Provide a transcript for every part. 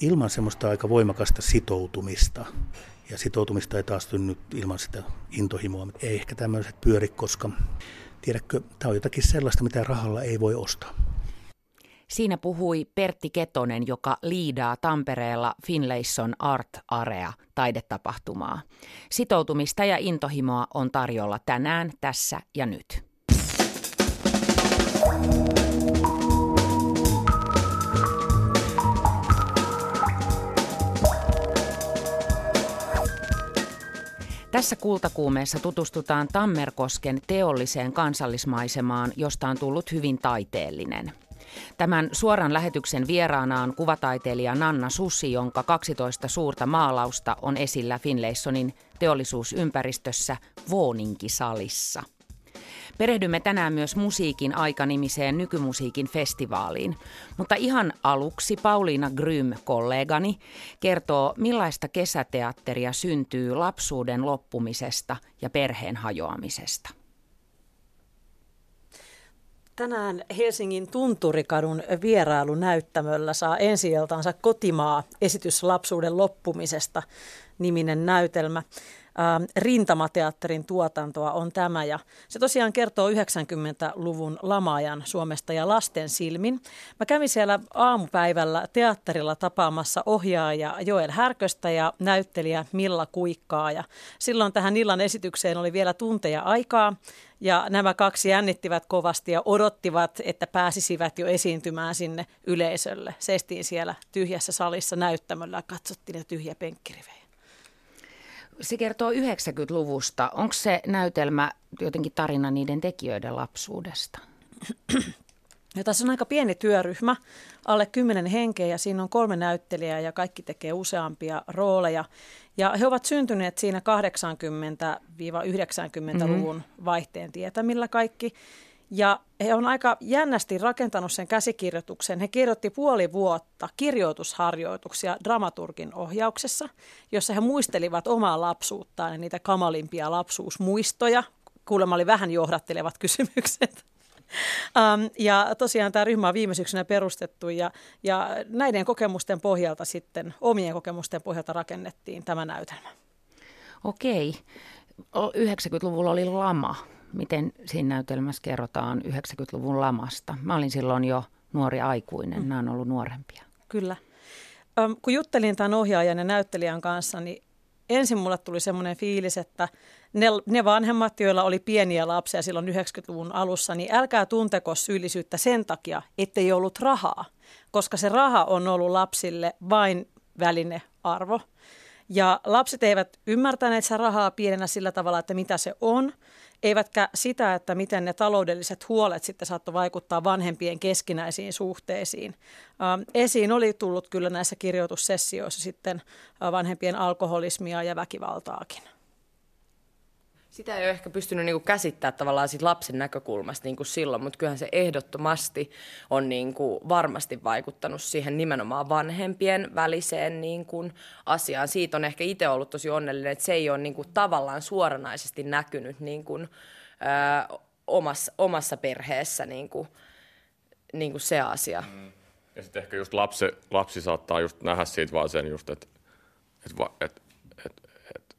ilman semmoista aika voimakasta sitoutumista. Ja sitoutumista ei taas nyt ilman sitä intohimoa. Ei ehkä tämmöiset pyöri, koska tiedätkö, tämä on jotakin sellaista, mitä rahalla ei voi ostaa. Siinä puhui Pertti Ketonen, joka liidaa Tampereella Finlayson Art Area taidetapahtumaa. Sitoutumista ja intohimoa on tarjolla tänään, tässä ja nyt. Tässä kultakuumeessa tutustutaan Tammerkosken teolliseen kansallismaisemaan, josta on tullut hyvin taiteellinen. Tämän suoran lähetyksen vieraana on kuvataiteilija Nanna Susi, jonka 12 suurta maalausta on esillä Finlaysonin teollisuusympäristössä Vuoninkisalissa. Perehdymme tänään myös musiikin aikanimiseen nykymusiikin festivaaliin. Mutta ihan aluksi Pauliina Grym, kollegani, kertoo millaista kesäteatteria syntyy lapsuuden loppumisesta ja perheen hajoamisesta. Tänään Helsingin Tunturikadun vierailunäyttämöllä saa ensi Kotimaa esitys lapsuuden loppumisesta niminen näytelmä. Ähm, rintamateatterin tuotantoa on tämä ja se tosiaan kertoo 90-luvun lamaajan Suomesta ja lasten silmin. Mä kävin siellä aamupäivällä teatterilla tapaamassa ohjaaja Joel Härköstä ja näyttelijä Milla Kuikkaa ja silloin tähän illan esitykseen oli vielä tunteja aikaa ja nämä kaksi jännittivät kovasti ja odottivat, että pääsisivät jo esiintymään sinne yleisölle. Seistiin siellä tyhjässä salissa näyttämöllä ja katsottiin ne tyhjä penkkirivejä se kertoo 90-luvusta. Onko se näytelmä jotenkin tarina niiden tekijöiden lapsuudesta? Ja tässä on aika pieni työryhmä, alle kymmenen henkeä ja siinä on kolme näyttelijää ja kaikki tekee useampia rooleja. Ja he ovat syntyneet siinä 80-90-luvun mm-hmm. vaihteen tietämillä kaikki. Ja he on aika jännästi rakentanut sen käsikirjoituksen. He kirjoitti puoli vuotta kirjoitusharjoituksia dramaturgin ohjauksessa, jossa he muistelivat omaa lapsuuttaan ja niitä kamalimpia lapsuusmuistoja. Kuulemma oli vähän johdattelevat kysymykset. Um, ja tosiaan tämä ryhmä on viime syksynä perustettu ja, ja näiden kokemusten pohjalta sitten, omien kokemusten pohjalta rakennettiin tämä näytelmä. Okei. 90-luvulla oli lama miten siinä näytelmässä kerrotaan 90-luvun lamasta. Mä olin silloin jo nuori aikuinen, mm. nämä on ollut nuorempia. Kyllä. Öm, kun juttelin tämän ohjaajan ja näyttelijän kanssa, niin ensin mulle tuli semmoinen fiilis, että ne, ne vanhemmat, joilla oli pieniä lapsia silloin 90-luvun alussa, niin älkää tunteko syyllisyyttä sen takia, ettei ollut rahaa, koska se raha on ollut lapsille vain välinearvo. Ja lapset eivät ymmärtäneet sitä rahaa pienenä sillä tavalla, että mitä se on, eivätkä sitä, että miten ne taloudelliset huolet sitten saattoi vaikuttaa vanhempien keskinäisiin suhteisiin. Ähm, esiin oli tullut kyllä näissä kirjoitussessioissa sitten äh, vanhempien alkoholismia ja väkivaltaakin sitä ei ole ehkä pystynyt niinku käsittämään tavallaan sit lapsen näkökulmasta niinku silloin, mutta kyllähän se ehdottomasti on niinku varmasti vaikuttanut siihen nimenomaan vanhempien väliseen niinku asiaan. Siitä on ehkä itse ollut tosi onnellinen, että se ei ole niinku tavallaan suoranaisesti näkynyt niinku, ö, omassa, omassa perheessä niinku, niinku se asia. Mm. Ja sitten ehkä just lapsi, lapsi saattaa just nähdä siitä vaan sen just, että että että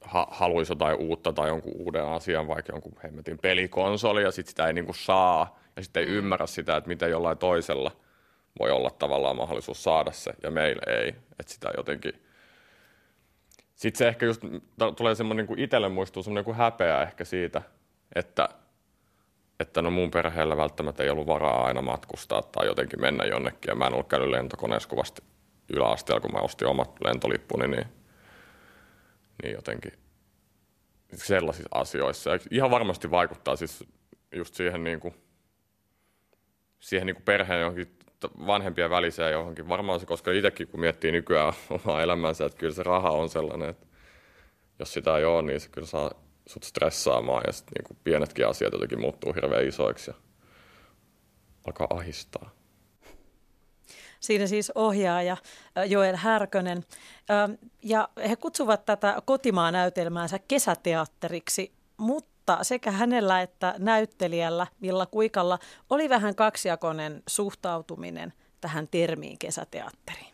ha- haluaisi jotain uutta tai jonkun uuden asian, vaikka jonkun hemmetin pelikonsoli, ja sitten sitä ei niinku saa, ja sitten ei mm. ymmärrä sitä, että miten jollain toisella voi olla tavallaan mahdollisuus saada se, ja meillä ei. Että sitä jotenkin... Sitten se ehkä just tulee semmoinen, niin itselle muistuu semmoinen kuin häpeä ehkä siitä, että, että no mun perheellä välttämättä ei ollut varaa aina matkustaa tai jotenkin mennä jonnekin. Ja mä en ollut käynyt lentokoneessa kuvasti yläasteella, kun mä ostin omat lentolippuni, niin, niin jotenkin sellaisissa asioissa. Ja ihan varmasti vaikuttaa siis just siihen, niin kuin, siihen niin kuin perheen johonkin vanhempien väliseen johonkin. Varmaan se, koska itsekin kun miettii nykyään omaa elämänsä, että kyllä se raha on sellainen, että jos sitä ei ole, niin se kyllä saa sut stressaamaan ja sitten niin pienetkin asiat jotenkin muuttuu hirveän isoiksi ja alkaa ahistaa. Siinä siis ohjaaja Joel Härkönen. Ja he kutsuvat tätä kotimaa-näytelmäänsä kesäteatteriksi, mutta sekä hänellä että näyttelijällä Milla Kuikalla oli vähän kaksijakoinen suhtautuminen tähän termiin kesäteatteriin.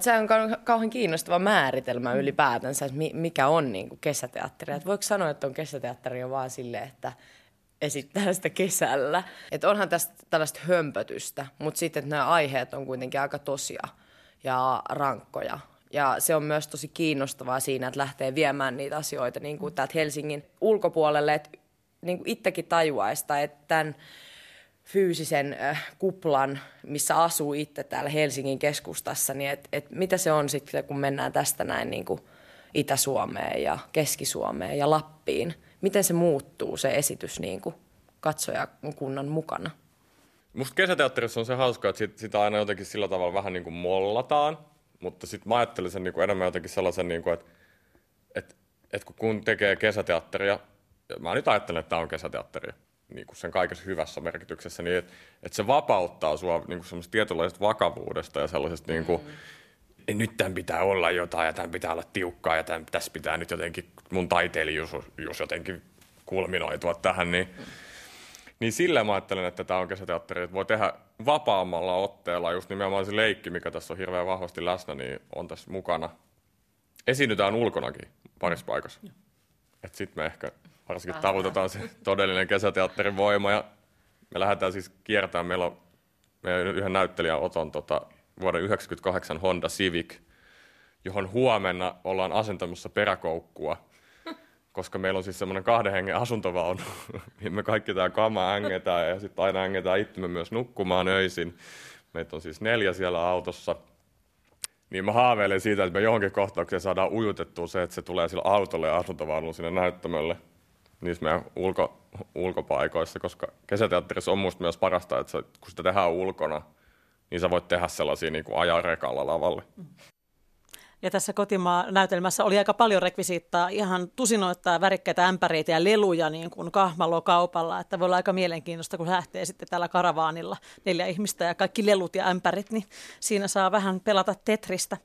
Se on kauhean kiinnostava määritelmä ylipäätänsä, että mikä on niin kuin kesäteatteri. Että voiko sanoa, että on kesäteatteri vaan sille, että esittää sitä kesällä. Että onhan tästä tällaista hömpötystä, mutta sitten nämä aiheet on kuitenkin aika tosia ja rankkoja. Ja se on myös tosi kiinnostavaa siinä, että lähtee viemään niitä asioita niin kuin täältä Helsingin ulkopuolelle, että niin kuin itsekin tajuaista, että tämän fyysisen äh, kuplan, missä asuu itse täällä Helsingin keskustassa, niin että et mitä se on sitten, kun mennään tästä näin niin kuin Itä-Suomeen ja Keski-Suomeen ja Lappiin. Miten se muuttuu se esitys niin kuin katsojakunnan mukana? Musta kesäteatterissa on se hauska, että sit, sitä aina jotenkin sillä tavalla vähän niin kuin mollataan, mutta sitten mä ajattelin sen niin kuin enemmän jotenkin sellaisen, niin kuin, että, että, että kun tekee kesäteatteria, mä nyt ajattelen, että tämä on kesäteatteria, niin kuin sen kaikessa hyvässä merkityksessä, niin että, että se vapauttaa sua niin kuin tietynlaisesta vakavuudesta ja sellaisesta niin kuin, mm. Nyt tämän pitää olla jotain ja tämän pitää olla tiukkaa ja tämän, tässä pitää nyt jotenkin mun taiteilijuus jotenkin kulminoitua tähän, niin, niin sillä mä ajattelen, että tämä on kesäteatteri, että voi tehdä vapaammalla otteella just nimenomaan se leikki, mikä tässä on hirveän vahvasti läsnä, niin on tässä mukana. Esiinnytään ulkonakin parissa paikassa. Että sitten me ehkä varsinkin tavoitetaan se todellinen kesäteatterin voima ja me lähdetään siis kiertämään. Meillä on meidän yhden näyttelijän Oton tota, vuoden 1998 Honda Civic, johon huomenna ollaan asentamassa peräkoukkua, koska meillä on siis semmoinen kahden hengen asuntovaunu, mihin me kaikki tämä kama ängetään ja sitten aina ängetään itsemme myös nukkumaan öisin. Meitä on siis neljä siellä autossa. Niin mä haaveilen siitä, että me johonkin kohtaukseen saadaan ujutettua se, että se tulee sillä autolle ja asuntovaunulla sinne näyttämölle niissä meidän ulko, ulkopaikoissa, koska kesäteatterissa on musta myös parasta, että se, kun sitä tehdään ulkona, niin sä voit tehdä sellaisia niin kuin ajaa rekalla lavalle. Ja tässä kotimaa-näytelmässä oli aika paljon rekvisiittaa, ihan tusinoittaa värikkäitä ämpäreitä ja leluja niin kuin kahmalokaupalla. Että voi olla aika mielenkiintoista, kun lähtee sitten tällä karavaanilla neljä ihmistä ja kaikki lelut ja ämpärit, niin siinä saa vähän pelata Tetristä.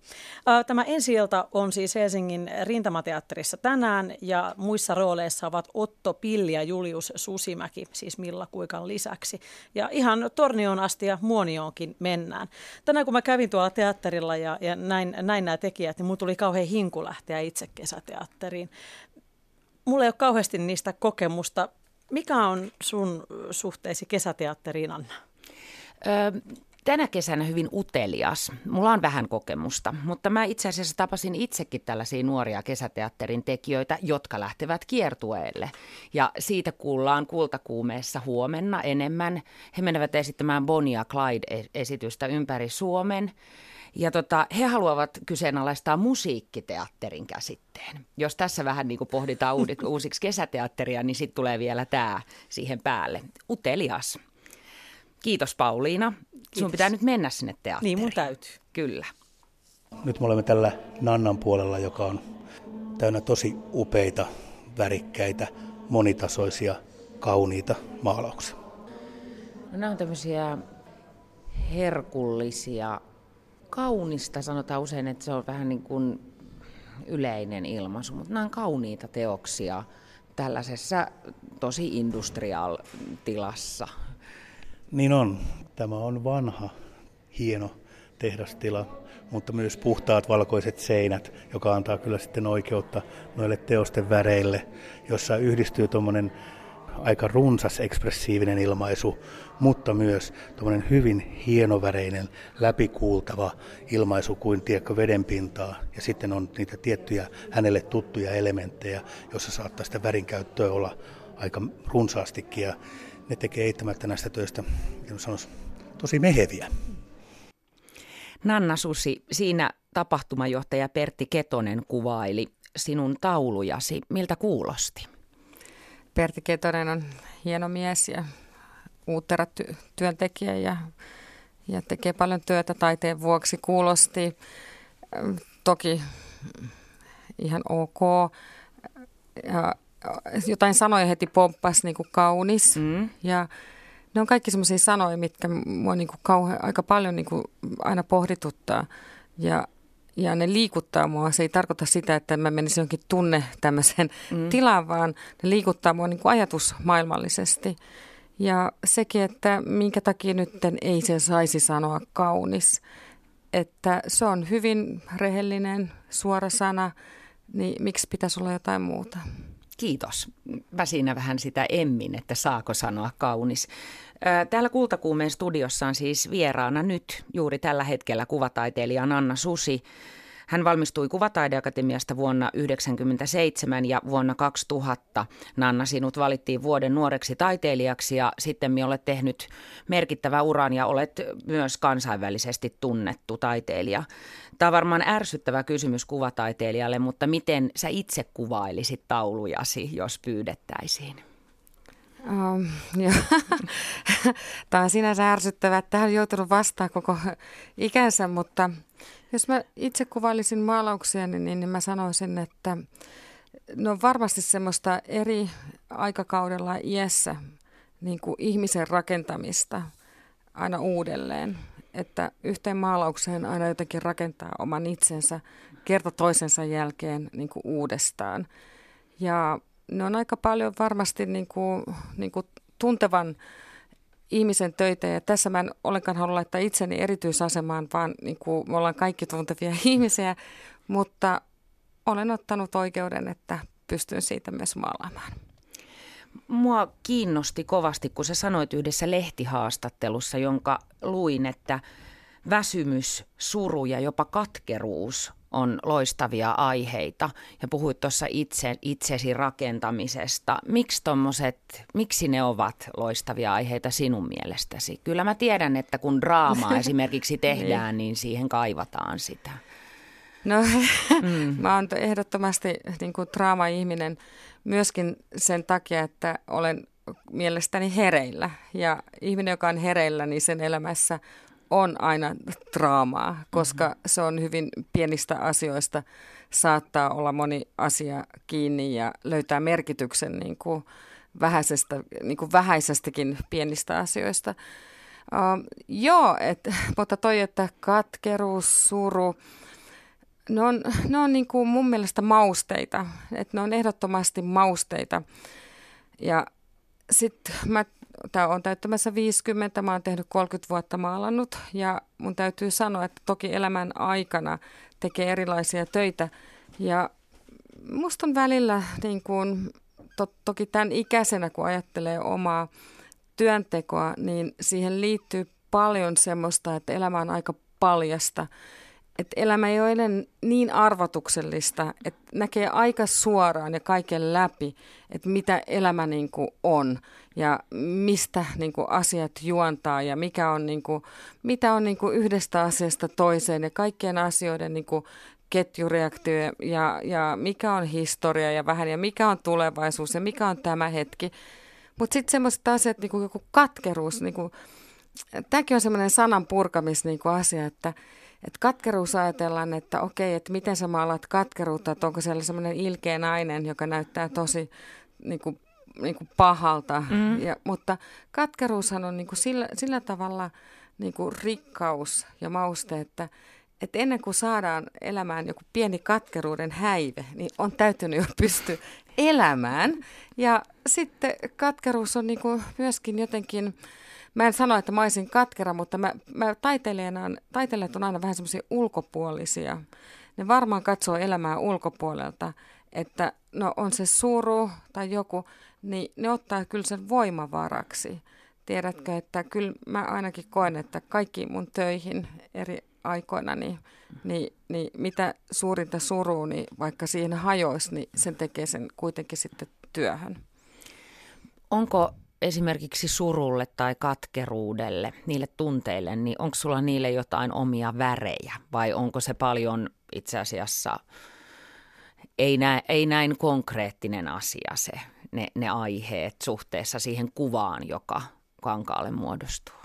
Tämä ensi on siis Helsingin rintamateatterissa tänään ja muissa rooleissa ovat Otto Pilli ja Julius Susimäki, siis Milla Kuikan lisäksi. Ja ihan Tornioon asti ja Muonioonkin mennään. Tänään kun mä kävin tuolla teatterilla ja, ja näin, näin nämä tekijät, tekijät, niin mulla tuli kauhean hinku lähteä itse kesäteatteriin. Mulla ei ole kauheasti niistä kokemusta. Mikä on sun suhteesi kesäteatteriin, Anna? Öö, tänä kesänä hyvin utelias. Mulla on vähän kokemusta, mutta mä itse asiassa tapasin itsekin tällaisia nuoria kesäteatterin tekijöitä, jotka lähtevät kiertueelle. Ja siitä kuullaan kultakuumeessa huomenna enemmän. He menevät esittämään Bonnie ja Clyde-esitystä ympäri Suomen. Ja tota, he haluavat kyseenalaistaa musiikkiteatterin käsitteen. Jos tässä vähän niin kuin pohditaan uusiksi kesäteatteria, niin sitten tulee vielä tämä siihen päälle. Utelias. Kiitos Pauliina. Kiitos. Sun pitää nyt mennä sinne teatteriin. Niin mun täytyy. Kyllä. Nyt me olemme tällä Nannan puolella, joka on täynnä tosi upeita, värikkäitä, monitasoisia, kauniita maalauksia. No, nämä on tämmöisiä herkullisia kaunista sanotaan usein, että se on vähän niin kuin yleinen ilmaisu, mutta nämä on kauniita teoksia tällaisessa tosi industrial-tilassa. Niin on. Tämä on vanha, hieno tehdastila, mutta myös puhtaat valkoiset seinät, joka antaa kyllä sitten oikeutta noille teosten väreille, jossa yhdistyy tuommoinen aika runsas ekspressiivinen ilmaisu, mutta myös tuommoinen hyvin hienoväreinen, läpikuultava ilmaisu kuin tiedätkö vedenpintaa. Ja sitten on niitä tiettyjä hänelle tuttuja elementtejä, joissa saattaa sitä värinkäyttöä olla aika runsaastikin. Ja ne tekee eittämättä näistä töistä, sanoisi, tosi meheviä. Nanna Susi, siinä tapahtumajohtaja Pertti Ketonen kuvaili sinun taulujasi. Miltä kuulosti? Pertti Ketonen on hieno mies ja uuttera ty- työntekijä ja, ja tekee paljon työtä taiteen vuoksi. Kuulosti toki ihan ok. Ja jotain sanoja heti pomppasi niin kuin kaunis. Mm. Ja ne on kaikki sellaisia sanoja, mitkä mua niin kuin kauhean, aika paljon niin kuin aina pohdituttaa. Ja ja ne liikuttaa mua. Se ei tarkoita sitä, että mä menisin jonkin tunne tämmöisen mm. tilaan, vaan ne liikuttaa mua niin kuin ajatusmaailmallisesti. Ja sekin, että minkä takia nyt ei se saisi sanoa kaunis. että se on hyvin rehellinen, suora sana, niin miksi pitäisi olla jotain muuta? Kiitos. Mä siinä vähän sitä emmin, että saako sanoa kaunis. Täällä Kultakuumeen studiossa on siis vieraana nyt juuri tällä hetkellä kuvataiteilija Anna Susi. Hän valmistui Kuvataideakatemiasta vuonna 1997 ja vuonna 2000 Nanna sinut valittiin vuoden nuoreksi taiteilijaksi ja sitten olet tehnyt merkittävä uran ja olet myös kansainvälisesti tunnettu taiteilija. Tämä on varmaan ärsyttävä kysymys kuvataiteilijalle, mutta miten sä itse kuvailisit taulujasi, jos pyydettäisiin? Um, Tämä on sinänsä ärsyttävää, että tähän on joutunut vastaan koko ikänsä, mutta jos mä itse kuvailisin maalauksia, niin, niin mä sanoisin, että ne on varmasti semmoista eri aikakaudella iässä niin kuin ihmisen rakentamista aina uudelleen. Että yhteen maalaukseen aina jotenkin rakentaa oman itsensä kerta toisensa jälkeen niin kuin uudestaan. Ja ne on aika paljon varmasti niin kuin, niin kuin tuntevan ihmisen töitä ja tässä mä en ollenkaan halua laittaa itseni erityisasemaan, vaan niin kuin me ollaan kaikki tuntevia ihmisiä, mutta olen ottanut oikeuden, että pystyn siitä myös maalaamaan. Mua kiinnosti kovasti, kun sä sanoit yhdessä lehtihaastattelussa, jonka luin, että väsymys, suru ja jopa katkeruus on loistavia aiheita ja puhuit tuossa itse, itsesi rakentamisesta. Miksi, tommoset, miksi ne ovat loistavia aiheita sinun mielestäsi? Kyllä mä tiedän, että kun draamaa esimerkiksi tehdään, niin siihen kaivataan sitä. No mm. mä oon ehdottomasti niin kuin draama-ihminen myöskin sen takia, että olen mielestäni hereillä. Ja ihminen, joka on hereillä, niin sen elämässä on aina draamaa, koska mm-hmm. se on hyvin pienistä asioista. Saattaa olla moni asia kiinni ja löytää merkityksen niin kuin vähäisestä, niin kuin vähäisestäkin pienistä asioista. Uh, joo, et, mutta toi, että katkeruus, suru, ne on, ne on niin kuin mun mielestä mausteita. että ne on ehdottomasti mausteita. Ja sitten mä tämä on täyttämässä 50, mä oon tehnyt 30 vuotta maalannut ja mun täytyy sanoa, että toki elämän aikana tekee erilaisia töitä ja musta on välillä niin kuin, to, toki tämän ikäisenä, kun ajattelee omaa työntekoa, niin siihen liittyy paljon semmoista, että elämä on aika paljasta. Että elämä ei ole enää niin arvotuksellista, että näkee aika suoraan ja kaiken läpi, että mitä elämä niin kuin on ja mistä niin kuin asiat juontaa ja mikä on, niin kuin, mitä on niin kuin yhdestä asiasta toiseen ja kaikkien asioiden niin kuin ketjureaktio ja, ja mikä on historia ja vähän ja mikä on tulevaisuus ja mikä on tämä hetki. Mutta sitten semmoiset asiat, niin kuin joku katkeruus, niin kuin, tämäkin on semmoinen sanan purkamis niin kuin asia, että – että katkeruus ajatellaan, että okei, että miten sä maalat katkeruutta, että onko siellä semmoinen ilkeä nainen, joka näyttää tosi niin kuin, niin kuin pahalta. Mm. Ja, mutta katkeruushan on niin kuin sillä, sillä tavalla niin kuin rikkaus ja mauste, että, että ennen kuin saadaan elämään joku pieni katkeruuden häive, niin on täytynyt jo pystyä elämään. Ja sitten katkeruus on niin kuin myöskin jotenkin Mä en sano, että mä olisin katkera, mutta mä, mä taiteilijana, taiteilijat on aina vähän semmoisia ulkopuolisia. Ne varmaan katsoo elämää ulkopuolelta, että no on se suru tai joku, niin ne ottaa kyllä sen voimavaraksi. Tiedätkö, että kyllä mä ainakin koen, että kaikki mun töihin eri aikoina, niin, niin, niin mitä suurinta suruu, niin vaikka siihen hajoisi, niin sen tekee sen kuitenkin sitten työhön. Onko esimerkiksi surulle tai katkeruudelle, niille tunteille, niin onko sulla niille jotain omia värejä vai onko se paljon itse asiassa ei näin, ei näin konkreettinen asia se, ne, ne aiheet suhteessa siihen kuvaan, joka kankaalle muodostuu?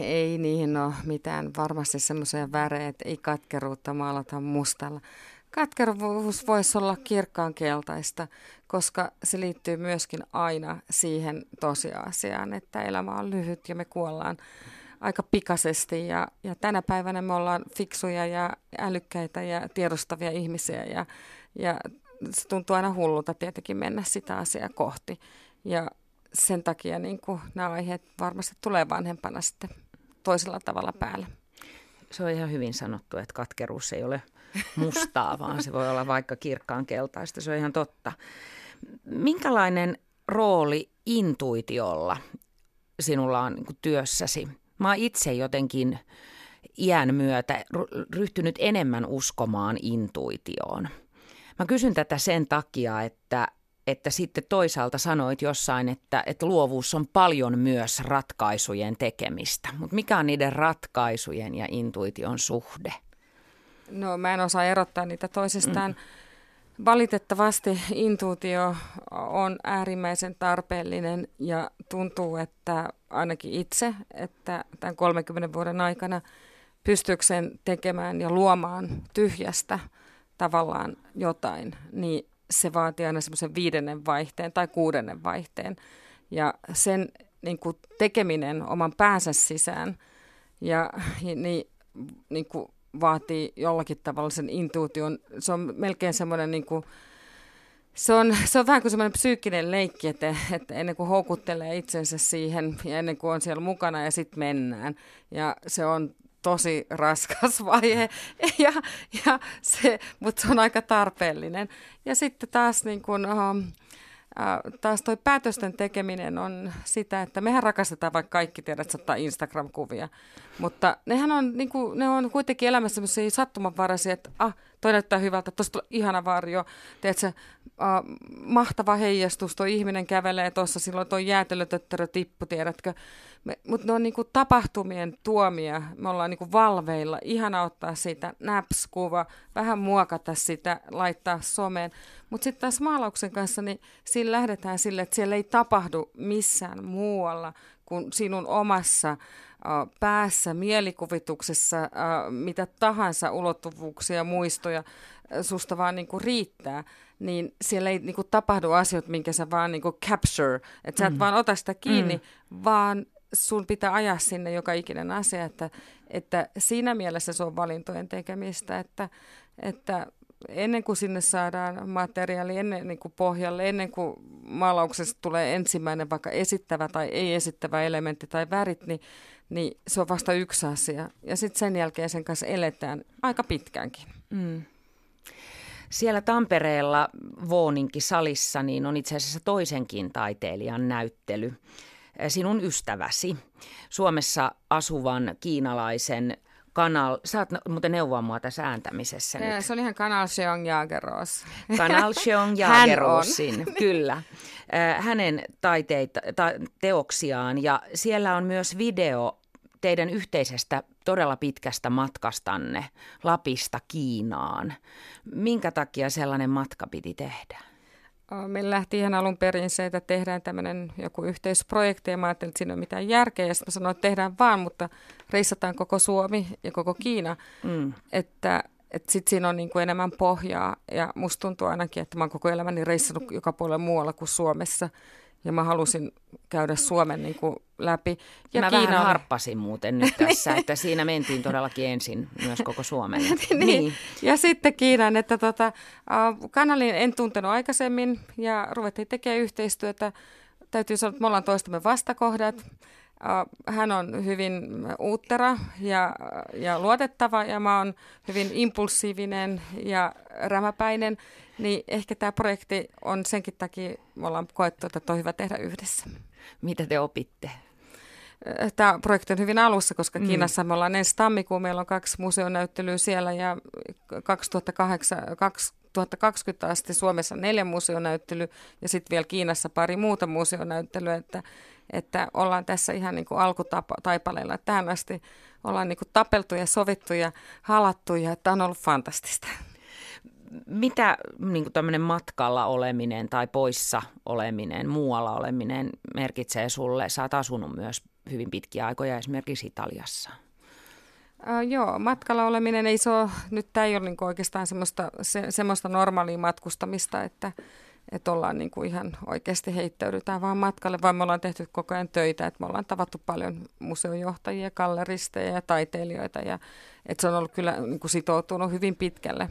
Ei niihin ole mitään varmasti semmoisia värejä, että ei katkeruutta maalata mustalla. Katkeruus voisi olla kirkkaan keltaista, koska se liittyy myöskin aina siihen tosiasiaan, että elämä on lyhyt ja me kuollaan aika pikaisesti. Ja, ja tänä päivänä me ollaan fiksuja ja älykkäitä ja tiedostavia ihmisiä ja, ja se tuntuu aina hullulta tietenkin mennä sitä asiaa kohti. Ja sen takia niin kuin nämä aiheet varmasti tulee vanhempana sitten toisella tavalla päälle. Se on ihan hyvin sanottu, että katkeruus ei ole mustaa, vaan se voi olla vaikka kirkkaan keltaista. Se on ihan totta. Minkälainen rooli intuitiolla sinulla on niin työssäsi? Mä oon itse jotenkin iän myötä ryhtynyt enemmän uskomaan intuitioon. Mä kysyn tätä sen takia, että, että sitten toisaalta sanoit jossain, että, että luovuus on paljon myös ratkaisujen tekemistä. Mutta mikä on niiden ratkaisujen ja intuition suhde? No mä en osaa erottaa niitä toisistaan. Mm. Valitettavasti intuitio on äärimmäisen tarpeellinen ja tuntuu, että ainakin itse, että tämän 30 vuoden aikana pystyksen tekemään ja luomaan tyhjästä tavallaan jotain, niin se vaatii aina semmoisen viidennen vaihteen tai kuudennen vaihteen. Ja sen niin kuin tekeminen oman päänsä sisään ja, niin, niin kuin vaatii jollakin tavalla sen intuition. Se on melkein semmoinen niin kuin, se on, se on vähän kuin semmoinen psyykkinen leikki, että, että ennen kuin houkuttelee itsensä siihen ja ennen kuin on siellä mukana ja sitten mennään. Ja se on tosi raskas vaihe, ja, ja se, mutta se on aika tarpeellinen. Ja sitten taas niin kuin, um, Taas toi päätösten tekeminen on sitä, että mehän rakastetaan vaikka kaikki tiedät, ottaa Instagram-kuvia, mutta nehän on, niin kuin, ne on kuitenkin elämässä sellaisia sattumanvaraisia, että ah, toi näyttää hyvältä, tuosta on ihana varjo, tiedätkö, äh, mahtava heijastus, tuo ihminen kävelee tuossa, silloin tuo jäätelötöttörö tippu, tiedätkö, mutta ne on niin kuin tapahtumien tuomia, me ollaan niin kuin valveilla, ihana ottaa siitä naps-kuva, vähän muokata sitä, laittaa someen, mutta sitten taas maalauksen kanssa, niin siinä lähdetään sille, että siellä ei tapahdu missään muualla kuin sinun omassa päässä, mielikuvituksessa, mitä tahansa ulottuvuuksia, muistoja susta vaan niin kuin riittää, niin siellä ei niin kuin tapahdu asioita, minkä sä vaan niin kuin capture, että sä et mm. vaan ota sitä kiinni, mm. vaan sun pitää ajaa sinne joka ikinen asia, että, että siinä mielessä se on valintojen tekemistä, että, että ennen kuin sinne saadaan materiaali, ennen niin kuin pohjalle, ennen kuin maalauksesta tulee ensimmäinen vaikka esittävä tai ei esittävä elementti tai värit, niin, niin se on vasta yksi asia. Ja sitten sen jälkeen sen kanssa eletään aika pitkäänkin. Mm. Siellä Tampereella Vooninki salissa niin on itse asiassa toisenkin taiteilijan näyttely. Sinun ystäväsi, Suomessa asuvan kiinalaisen Kanal, saat muuten neuvoa mua tässä ääntämisessä ja, nyt. Se oli ihan Kanal Seong Jageros. Kanal Seong Jagerosin, kyllä. Hänen taiteita, ta, teoksiaan ja siellä on myös video teidän yhteisestä todella pitkästä matkastanne Lapista Kiinaan. Minkä takia sellainen matka piti tehdä? Meillä lähti ihan alun perin se, että tehdään tämmöinen joku yhteisprojekti ja mä ajattelin, että siinä on mitään järkeä. Ja sitten sanoin, että tehdään vaan, mutta reissataan koko Suomi ja koko Kiina. Mm. Että että sitten siinä on niin kuin enemmän pohjaa ja musta tuntuu ainakin, että mä oon koko elämäni reissannut joka puolella muualla kuin Suomessa ja mä halusin käydä Suomen niin kuin läpi. Ja mä Kiina vähän harppasin muuten nyt tässä, että siinä mentiin todellakin ensin myös koko Suomelle. niin. niin. Ja sitten Kiinan, että tota, kanalin en tuntenut aikaisemmin ja ruvettiin tekemään yhteistyötä. Täytyy sanoa, että me ollaan toistamme vastakohdat. Hän on hyvin uuttera ja, ja luotettava ja mä oon hyvin impulsiivinen ja rämäpäinen niin ehkä tämä projekti on senkin takia, me ollaan koettu, että on hyvä tehdä yhdessä. Mitä te opitte? Tämä projekti on hyvin alussa, koska mm. Kiinassa me ollaan ensi tammikuun, meillä on kaksi museonäyttelyä siellä ja 2008, 2020 asti Suomessa neljä museonäyttelyä ja sitten vielä Kiinassa pari muuta museonäyttelyä, että, että ollaan tässä ihan niin kuin alkutaipaleilla. Tähän asti ollaan niin kuin tapeltu ja sovittu ja halattu ja tämä on ollut fantastista mitä niin tämmöinen matkalla oleminen tai poissa oleminen, muualla oleminen merkitsee sulle? Sä oot asunut myös hyvin pitkiä aikoja esimerkiksi Italiassa. Uh, joo, matkalla oleminen ei se ole, nyt tämä ei ole niin oikeastaan semmoista, se, semmoista normaalia matkustamista, että, että ollaan niin ihan oikeasti heittäydytään vaan matkalle, vaan me ollaan tehty koko ajan töitä, että me ollaan tavattu paljon museojohtajia, galleristeja ja taiteilijoita ja että se on ollut kyllä niin kuin sitoutunut hyvin pitkälle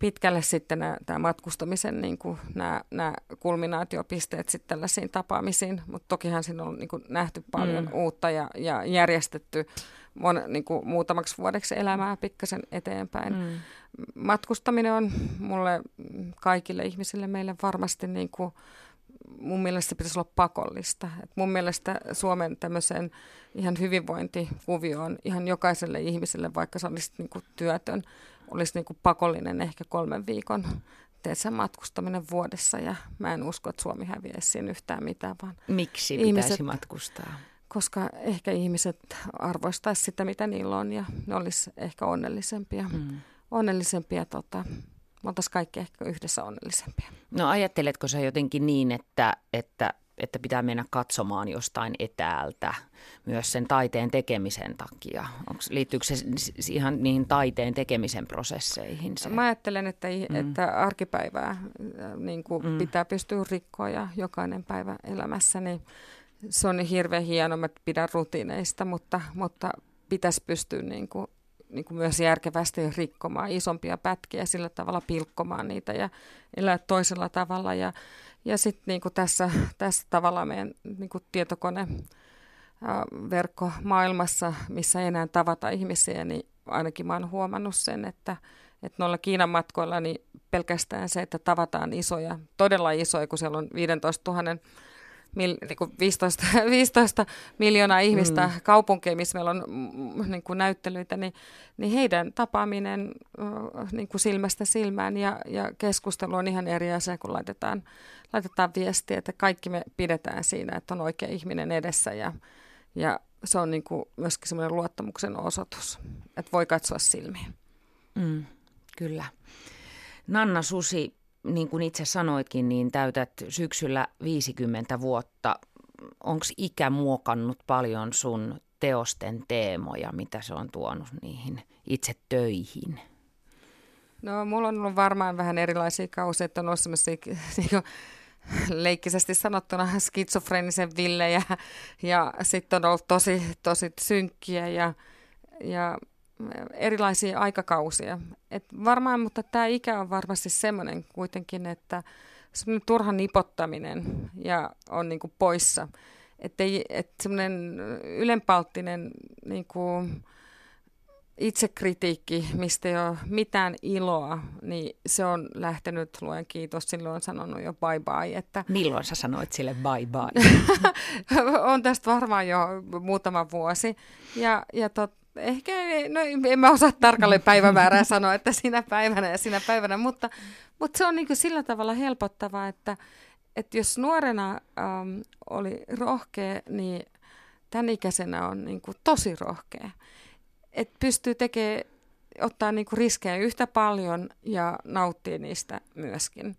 pitkälle sitten tämä matkustamisen niin nämä kulminaatiopisteet sitten tällaisiin tapaamisiin, mutta tokihan siinä on niin kuin nähty paljon mm. uutta ja, ja järjestetty mon, niin kuin muutamaksi vuodeksi elämää pikkasen eteenpäin. Mm. Matkustaminen on mulle kaikille ihmisille meille varmasti niin kuin, mun mielestä se pitäisi olla pakollista. Et mun mielestä Suomen tämmöiseen ihan hyvinvointikuvioon ihan jokaiselle ihmiselle, vaikka se olisi niin kuin työtön, olisi niin kuin pakollinen ehkä kolmen viikon teessä matkustaminen vuodessa ja mä en usko, että Suomi häviäisi siinä yhtään mitään. Vaan Miksi pitäisi ihmiset, matkustaa? Koska ehkä ihmiset arvoistaisivat sitä, mitä niillä on ja ne olisi ehkä onnellisempia. Hmm. Onnellisempia tota, me oltaisiin kaikki ehkä yhdessä onnellisempia. No ajatteletko sä jotenkin niin, että, että, että pitää mennä katsomaan jostain etäältä myös sen taiteen tekemisen takia? Onks, liittyykö se ihan niihin taiteen tekemisen prosesseihin? Se? Mä ajattelen, että, mm. että arkipäivää äh, niin kuin mm. pitää pystyä rikkoa ja jokainen päivä elämässä, niin se on hirveän hieno, mä pidän rutiineista, mutta, mutta pitäisi pystyä niin kuin niin kuin myös järkevästi rikkomaan isompia pätkiä, sillä tavalla pilkkomaan niitä ja elää toisella tavalla. Ja, ja sitten niin kuin tässä, tässä tavalla meidän niin kuin tietokone verkkomaailmassa, missä ei enää tavata ihmisiä, niin ainakin mä oon huomannut sen, että, että noilla Kiinan matkoilla niin pelkästään se, että tavataan isoja, todella isoja, kun siellä on 15 000 mil, niin kuin 15, 15 miljoonaa ihmistä mm. kaupunkeja, missä meillä on niin kuin näyttelyitä, niin, niin heidän tapaaminen niin kuin silmästä silmään ja, ja keskustelu on ihan eri asia, kun laitetaan, laitetaan viestiä, että kaikki me pidetään siinä, että on oikea ihminen edessä ja, ja se on niin kuin myöskin semmoinen luottamuksen osoitus, että voi katsoa silmiin. Mm, kyllä. Nanna Susi, niin kuin itse sanoitkin, niin täytät syksyllä 50 vuotta. Onko ikä muokannut paljon sun teosten teemoja, mitä se on tuonut niihin itse töihin? No mulla on ollut varmaan vähän erilaisia kausia, että on ollut sellaisia niin leikkisesti sanottuna skitsofreenisen villejä ja sitten on ollut tosi, tosi synkkiä ja, ja erilaisia aikakausia. Et varmaan, mutta tämä ikä on varmasti semmoinen kuitenkin, että semmoinen turha nipottaminen ja on niinku poissa. Että et semmoinen ylenpalttinen niinku itsekritiikki, mistä ei ole mitään iloa, niin se on lähtenyt, luen kiitos, silloin on sanonut jo bye bye. Että Milloin sä sanoit sille bye bye? on tästä varmaan jo muutama vuosi. Ja, ja tot, ehkä, no en mä osaa tarkalleen päivämäärää sanoa, että sinä päivänä ja sinä päivänä, mutta, mutta se on niin sillä tavalla helpottavaa, että, että jos nuorena ähm, oli rohkea, niin tämän ikäisenä on niin tosi rohkea. Että pystyy tekemään, ottaa niin kuin riskejä yhtä paljon ja nauttii niistä myöskin.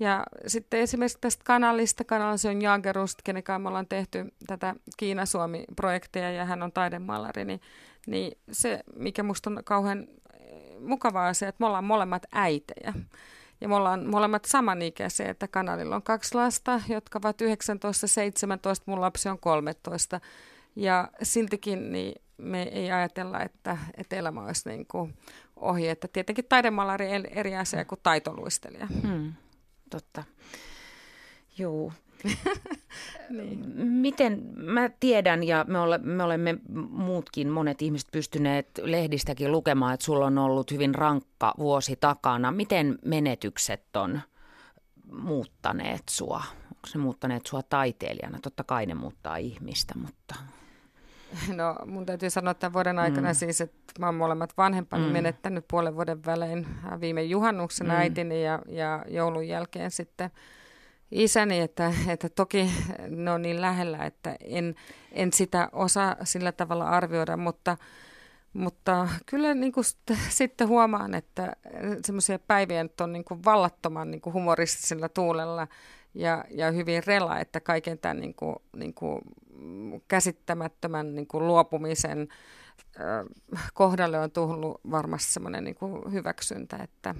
Ja sitten esimerkiksi tästä kanalista, kanalissa on Jagerust, kenen kanssa me ollaan tehty tätä Kiina-Suomi-projekteja ja hän on taidemaalari, niin niin se, mikä musta on kauhean eh, mukavaa asia, että me ollaan molemmat äitejä. Ja me ollaan molemmat samanikäisiä, että kanalilla on kaksi lasta, jotka ovat 19, 17, mun lapsi on 13. Ja siltikin niin me ei ajatella, että, että elämä olisi niin kuin ohi. Että tietenkin taidemaalari eri asia kuin taitoluistelija. Hmm, totta. Joo. niin. Miten, mä tiedän ja me, ole, me olemme muutkin, monet ihmiset pystyneet lehdistäkin lukemaan, että sulla on ollut hyvin rankka vuosi takana. Miten menetykset on muuttaneet sua? Onko ne muuttaneet sua taiteilijana? Totta kai ne muuttaa ihmistä, mutta... No mun täytyy sanoa että vuoden aikana mm. siis, että mä oon molemmat vanhempani mm. menettänyt puolen vuoden välein viime juhannuksena mm. äitini ja, ja joulun jälkeen sitten – isäni, että, että toki ne on niin lähellä, että en, en sitä osaa sillä tavalla arvioida, mutta, mutta kyllä niin kuin sitten huomaan, että semmoisia päiviä nyt on niin kuin vallattoman niin kuin humoristisella tuulella ja, ja hyvin rela, että kaiken tämän niin kuin, niin kuin käsittämättömän niin kuin luopumisen kohdalle on tullut varmasti semmoinen niin kuin hyväksyntä, että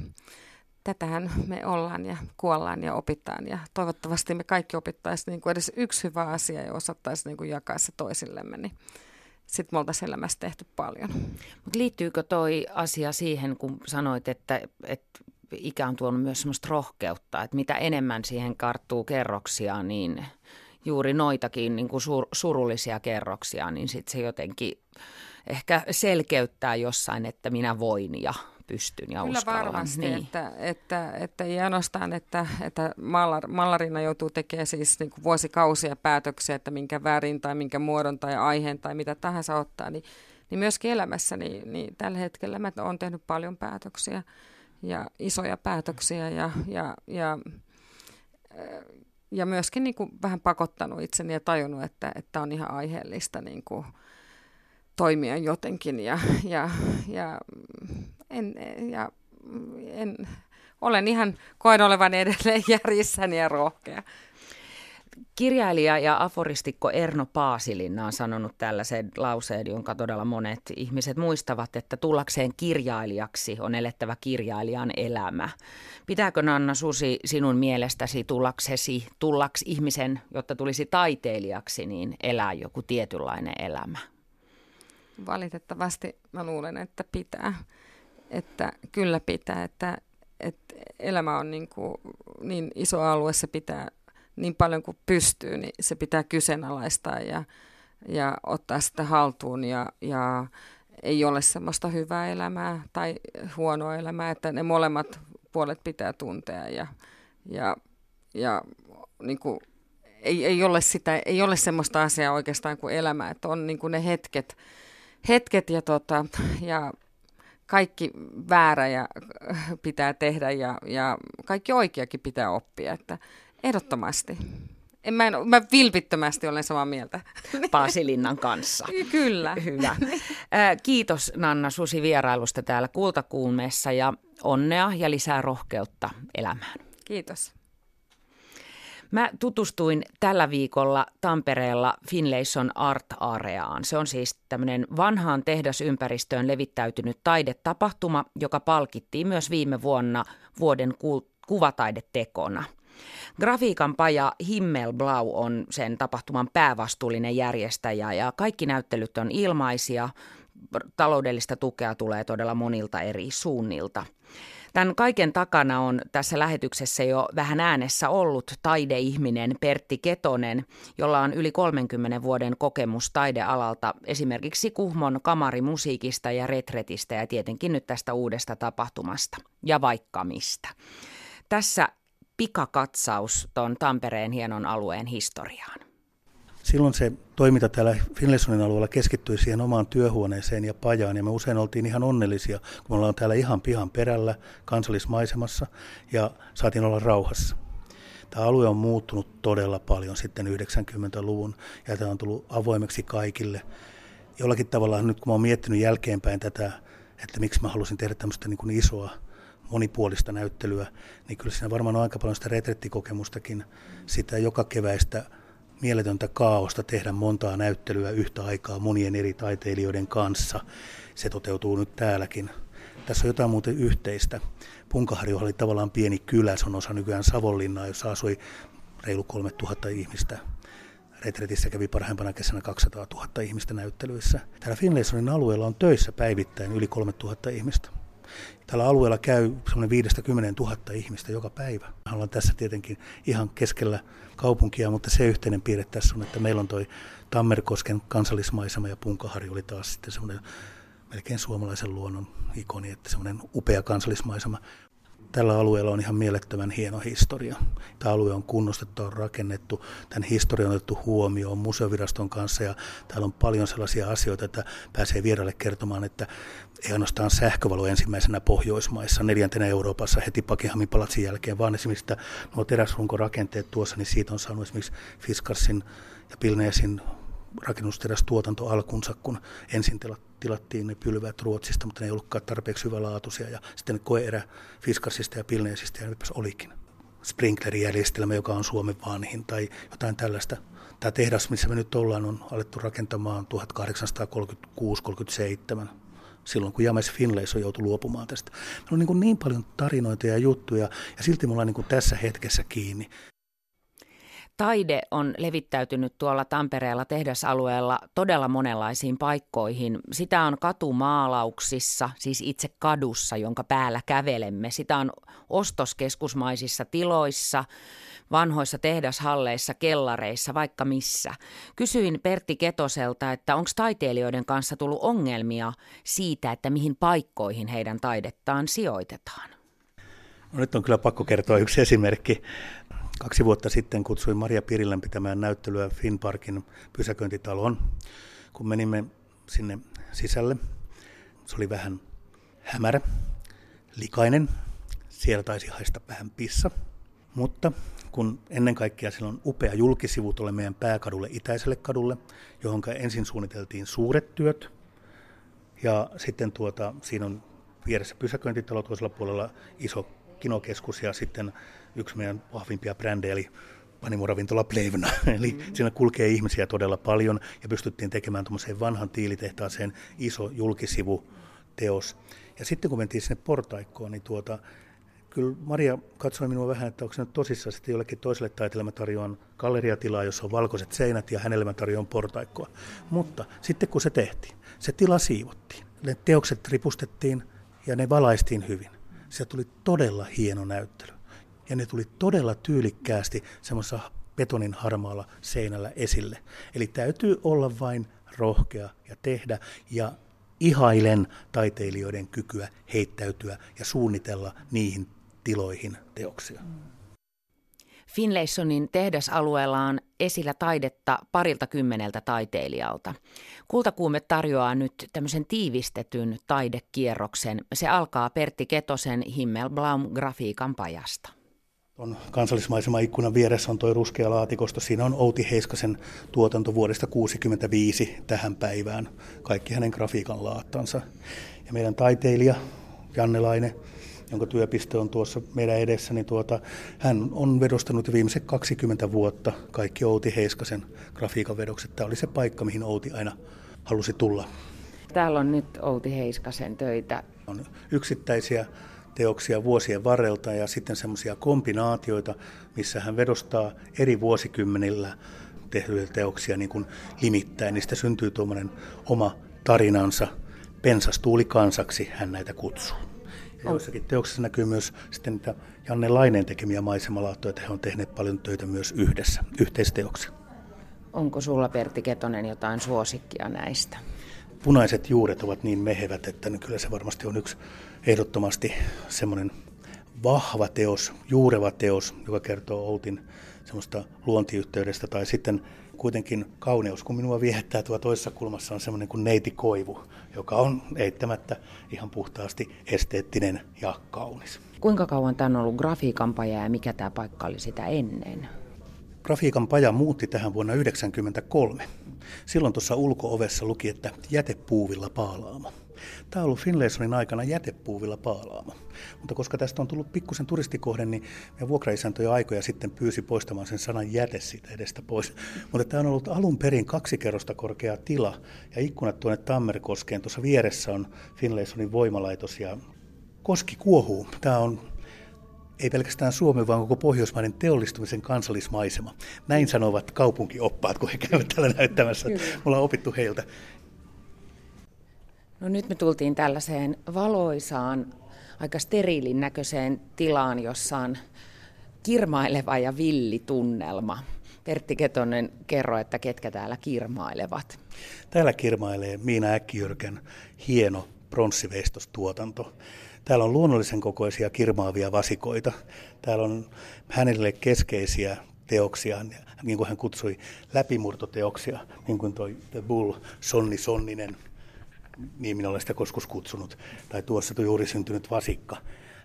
tätähän me ollaan ja kuollaan ja opitaan ja toivottavasti me kaikki opittaisiin niin kuin edes yksi hyvä asia ja osattaisiin niin kuin jakaa se toisillemme, niin sitten me oltaisiin elämässä tehty paljon. Mutta liittyykö toi asia siihen, kun sanoit, että, että ikä on tuonut myös semmoista rohkeutta, että mitä enemmän siihen karttuu kerroksia, niin juuri noitakin niin kuin sur, surullisia kerroksia, niin sitten se jotenkin ehkä selkeyttää jossain, että minä voin ja pystyn ja Kyllä uskallan. varmasti, niin. että, että, että ei ainoastaan, että, että mallar, mallarina joutuu tekemään siis niin kuin vuosikausia päätöksiä, että minkä värin tai minkä muodon tai aiheen tai mitä tahansa ottaa, niin, niin myöskin elämässä, niin, niin tällä hetkellä mä oon tehnyt paljon päätöksiä ja isoja päätöksiä ja, ja, ja, ja myöskin niin kuin vähän pakottanut itseni ja tajunnut, että, että on ihan aiheellista niin kuin toimia jotenkin ja, ja, ja, en, ja en, olen ihan, koen olevan edelleen järjissäni ja rohkea. Kirjailija ja aforistikko Erno Paasilinna on sanonut tällaisen lauseen, jonka todella monet ihmiset muistavat, että tullakseen kirjailijaksi on elettävä kirjailijan elämä. Pitääkö Nanna Susi sinun mielestäsi tullaksesi, tullaks ihmisen, jotta tulisi taiteilijaksi, niin elää joku tietynlainen elämä? Valitettavasti mä luulen, että pitää. Että kyllä pitää, että, että elämä on niin, kuin, niin iso alue, se pitää niin paljon kuin pystyy, niin se pitää kyseenalaistaa ja, ja ottaa sitä haltuun ja, ja ei ole semmoista hyvää elämää tai huonoa elämää, että ne molemmat puolet pitää tuntea ja, ja, ja niin kuin, ei, ei, ole sitä, ei ole semmoista asiaa oikeastaan kuin elämä, että on niin kuin ne hetket, hetket ja, tota, ja kaikki väärä ja pitää tehdä ja, ja kaikki oikeakin pitää oppia, että ehdottomasti. En, mä, en, mä vilpittömästi olen samaa mieltä. Paasilinnan kanssa. Kyllä. Hyvä. Kiitos Nanna Susi vierailusta täällä Kultakuumeessa ja onnea ja lisää rohkeutta elämään. Kiitos. Mä tutustuin tällä viikolla Tampereella Finlayson Art Areaan. Se on siis tämmöinen vanhaan tehdasympäristöön levittäytynyt taidetapahtuma, joka palkittiin myös viime vuonna vuoden ku- kuvataidetekona. Grafiikan paja Himmelblau on sen tapahtuman päävastuullinen järjestäjä ja kaikki näyttelyt on ilmaisia. Taloudellista tukea tulee todella monilta eri suunnilta. Tämän kaiken takana on tässä lähetyksessä jo vähän äänessä ollut taideihminen Pertti Ketonen, jolla on yli 30 vuoden kokemus taidealalta esimerkiksi Kuhmon kamarimusiikista ja retretistä ja tietenkin nyt tästä uudesta tapahtumasta ja vaikka mistä. Tässä pikakatsaus tuon Tampereen hienon alueen historiaan. Silloin se toiminta täällä Finlaysonin alueella keskittyi siihen omaan työhuoneeseen ja pajaan, ja me usein oltiin ihan onnellisia, kun me ollaan täällä ihan pihan perällä kansallismaisemassa, ja saatiin olla rauhassa. Tämä alue on muuttunut todella paljon sitten 90-luvun, ja tämä on tullut avoimeksi kaikille. Jollakin tavalla nyt kun mä oon miettinyt jälkeenpäin tätä, että miksi mä halusin tehdä tämmöistä niin kuin isoa monipuolista näyttelyä, niin kyllä siinä varmaan on aika paljon sitä retrettikokemustakin, sitä joka keväistä mieletöntä kaaosta tehdä montaa näyttelyä yhtä aikaa monien eri taiteilijoiden kanssa. Se toteutuu nyt täälläkin. Tässä on jotain muuten yhteistä. Punkaharju oli tavallaan pieni kylä, se on osa nykyään Savonlinnaa, jossa asui reilu 3000 ihmistä. Retretissä kävi parhaimpana kesänä 200 000 ihmistä näyttelyissä. Täällä Finlaysonin alueella on töissä päivittäin yli 3000 ihmistä. Tällä alueella käy semmoinen 50 000 ihmistä joka päivä. Me ollaan tässä tietenkin ihan keskellä kaupunkia, mutta se yhteinen piirre tässä on, että meillä on toi Tammerkosken kansallismaisema ja Punkaharju oli taas sitten semmoinen melkein suomalaisen luonnon ikoni, että semmoinen upea kansallismaisema tällä alueella on ihan mielettömän hieno historia. Tämä alue on kunnostettu, on rakennettu, tämän historian on otettu huomioon museoviraston kanssa ja täällä on paljon sellaisia asioita, että pääsee vieraille kertomaan, että ei ainoastaan sähkövalo ensimmäisenä Pohjoismaissa, neljäntenä Euroopassa heti Pakihamin palatsin jälkeen, vaan esimerkiksi että nuo teräsrunkorakenteet tuossa, niin siitä on saanut esimerkiksi Fiskarsin ja Pilneesin rakennusterästuotanto alkunsa, kun ensin tilattiin ne pylvät Ruotsista, mutta ne ei ollutkaan tarpeeksi hyvälaatuisia. Ja sitten koeerä Fiskarsista ja Pilneesistä ja nytpäs olikin. Sprinklerijärjestelmä, joka on Suomen vanhin tai jotain tällaista. Tämä tehdas, missä me nyt ollaan, on alettu rakentamaan 1836-37 silloin, kun James Finlayson joutui luopumaan tästä. Meillä on niin, niin paljon tarinoita ja juttuja, ja silti me ollaan niin tässä hetkessä kiinni. Taide on levittäytynyt tuolla Tampereella tehdasalueella todella monenlaisiin paikkoihin. Sitä on katumaalauksissa, siis itse kadussa, jonka päällä kävelemme. Sitä on ostoskeskusmaisissa tiloissa, vanhoissa tehdashalleissa, kellareissa, vaikka missä. Kysyin Pertti Ketoselta, että onko taiteilijoiden kanssa tullut ongelmia siitä, että mihin paikkoihin heidän taidettaan sijoitetaan. No nyt on kyllä pakko kertoa yksi esimerkki. Kaksi vuotta sitten kutsuin Maria Pirilän pitämään näyttelyä Finparkin pysäköintitaloon. Kun menimme sinne sisälle, se oli vähän hämärä, likainen, siellä taisi haista vähän pissa, mutta kun ennen kaikkea siellä on upea julkisivu tuolle meidän pääkadulle, itäiselle kadulle, johon ensin suunniteltiin suuret työt, ja sitten tuota, siinä on vieressä pysäköintitalo toisella puolella iso kinokeskus ja sitten yksi meidän vahvimpia brändejä, eli panimoravintola Plevna. Eli mm-hmm. siinä kulkee ihmisiä todella paljon ja pystyttiin tekemään tuommoiseen vanhan tiilitehtaaseen iso julkisivuteos. Ja sitten kun mentiin sinne portaikkoon, niin tuota, kyllä Maria katsoi minua vähän, että onko se nyt tosissaan sitten jollekin toiselle taiteelle mä tarjoan galleriatilaa, jossa on valkoiset seinät ja hänelle mä tarjoan portaikkoa. Mutta sitten kun se tehtiin, se tila siivottiin, ne teokset ripustettiin ja ne valaistiin hyvin. Se tuli todella hieno näyttely. Ja ne tuli todella tyylikkäästi semmoisessa betonin harmaalla seinällä esille. Eli täytyy olla vain rohkea ja tehdä ja ihailen taiteilijoiden kykyä heittäytyä ja suunnitella niihin tiloihin teoksia. Finlaysonin tehdasalueella on esillä taidetta parilta kymmeneltä taiteilijalta. Kultakuume tarjoaa nyt tämmöisen tiivistetyn taidekierroksen. Se alkaa Pertti Ketosen Himmelblaum-grafiikan pajasta. On kansallismaisema ikkunan vieressä on tuo ruskea laatikosto. Siinä on Outi Heiskasen tuotanto vuodesta 1965 tähän päivään. Kaikki hänen grafiikan laattansa. Ja meidän taiteilija Janne Laine jonka työpiste on tuossa meidän edessä, niin tuota, hän on vedostanut viimeiset 20 vuotta kaikki Outi Heiskasen grafiikan vedokset. Tämä oli se paikka, mihin Outi aina halusi tulla. Täällä on nyt Outi Heiskasen töitä. On yksittäisiä teoksia vuosien varrelta ja sitten semmoisia kombinaatioita, missä hän vedostaa eri vuosikymmenillä tehtyjä teoksia niin kuin limittäin. Niistä syntyy tuommoinen oma tarinansa. Pensastuuli kansaksi hän näitä kutsuu. Ja joissakin teoksissa näkyy myös sitten niitä Janne Laineen tekemiä maisemalaattoja, että he on tehneet paljon töitä myös yhdessä, yhteisteoksia. Onko sulla Pertti Ketonen jotain suosikkia näistä? Punaiset juuret ovat niin mehevät, että kyllä se varmasti on yksi ehdottomasti semmoinen vahva teos, juureva teos, joka kertoo Outin semmoista luontiyhteydestä tai sitten kuitenkin kauneus, kun minua viehättää tuo toisessa kulmassa on semmoinen kuin neiti koivu, joka on eittämättä ihan puhtaasti esteettinen ja kaunis. Kuinka kauan tämä on ollut grafiikan paja ja mikä tämä paikka oli sitä ennen? Grafiikan paja muutti tähän vuonna 1993. Silloin tuossa ulkoovessa luki, että jätepuuvilla paalaama. Tämä on ollut Finlaysonin aikana jätepuuvilla paalaama. Mutta koska tästä on tullut pikkusen turistikohde, niin meidän vuokraisäntä jo aikoja sitten pyysi poistamaan sen sanan jäte siitä edestä pois. Mutta tämä on ollut alun perin kaksi kerrosta korkea tila ja ikkunat tuonne Tammerkoskeen. Tuossa vieressä on Finlaysonin voimalaitos ja koski kuohuu. Tämä on ei pelkästään Suomen, vaan koko Pohjoismaiden teollistumisen kansallismaisema. Näin sanovat kaupunkioppaat, kun he käyvät täällä näyttämässä. Kyllä. Me ollaan opittu heiltä. No nyt me tultiin tällaiseen valoisaan, aika steriilin näköiseen tilaan, jossa on kirmaileva ja villi tunnelma. Pertti Ketonen, kerro, että ketkä täällä kirmailevat. Täällä kirmailee Miina Äkkijyrkän hieno pronssiveistostuotanto. Täällä on luonnollisen kokoisia kirmaavia vasikoita. Täällä on hänelle keskeisiä teoksia, niin kuin hän kutsui läpimurtoteoksia, niin kuin toi The Bull, Sonni Sonninen – niin minä olen sitä koskus kutsunut, tai tuossa tuo juuri syntynyt vasikka,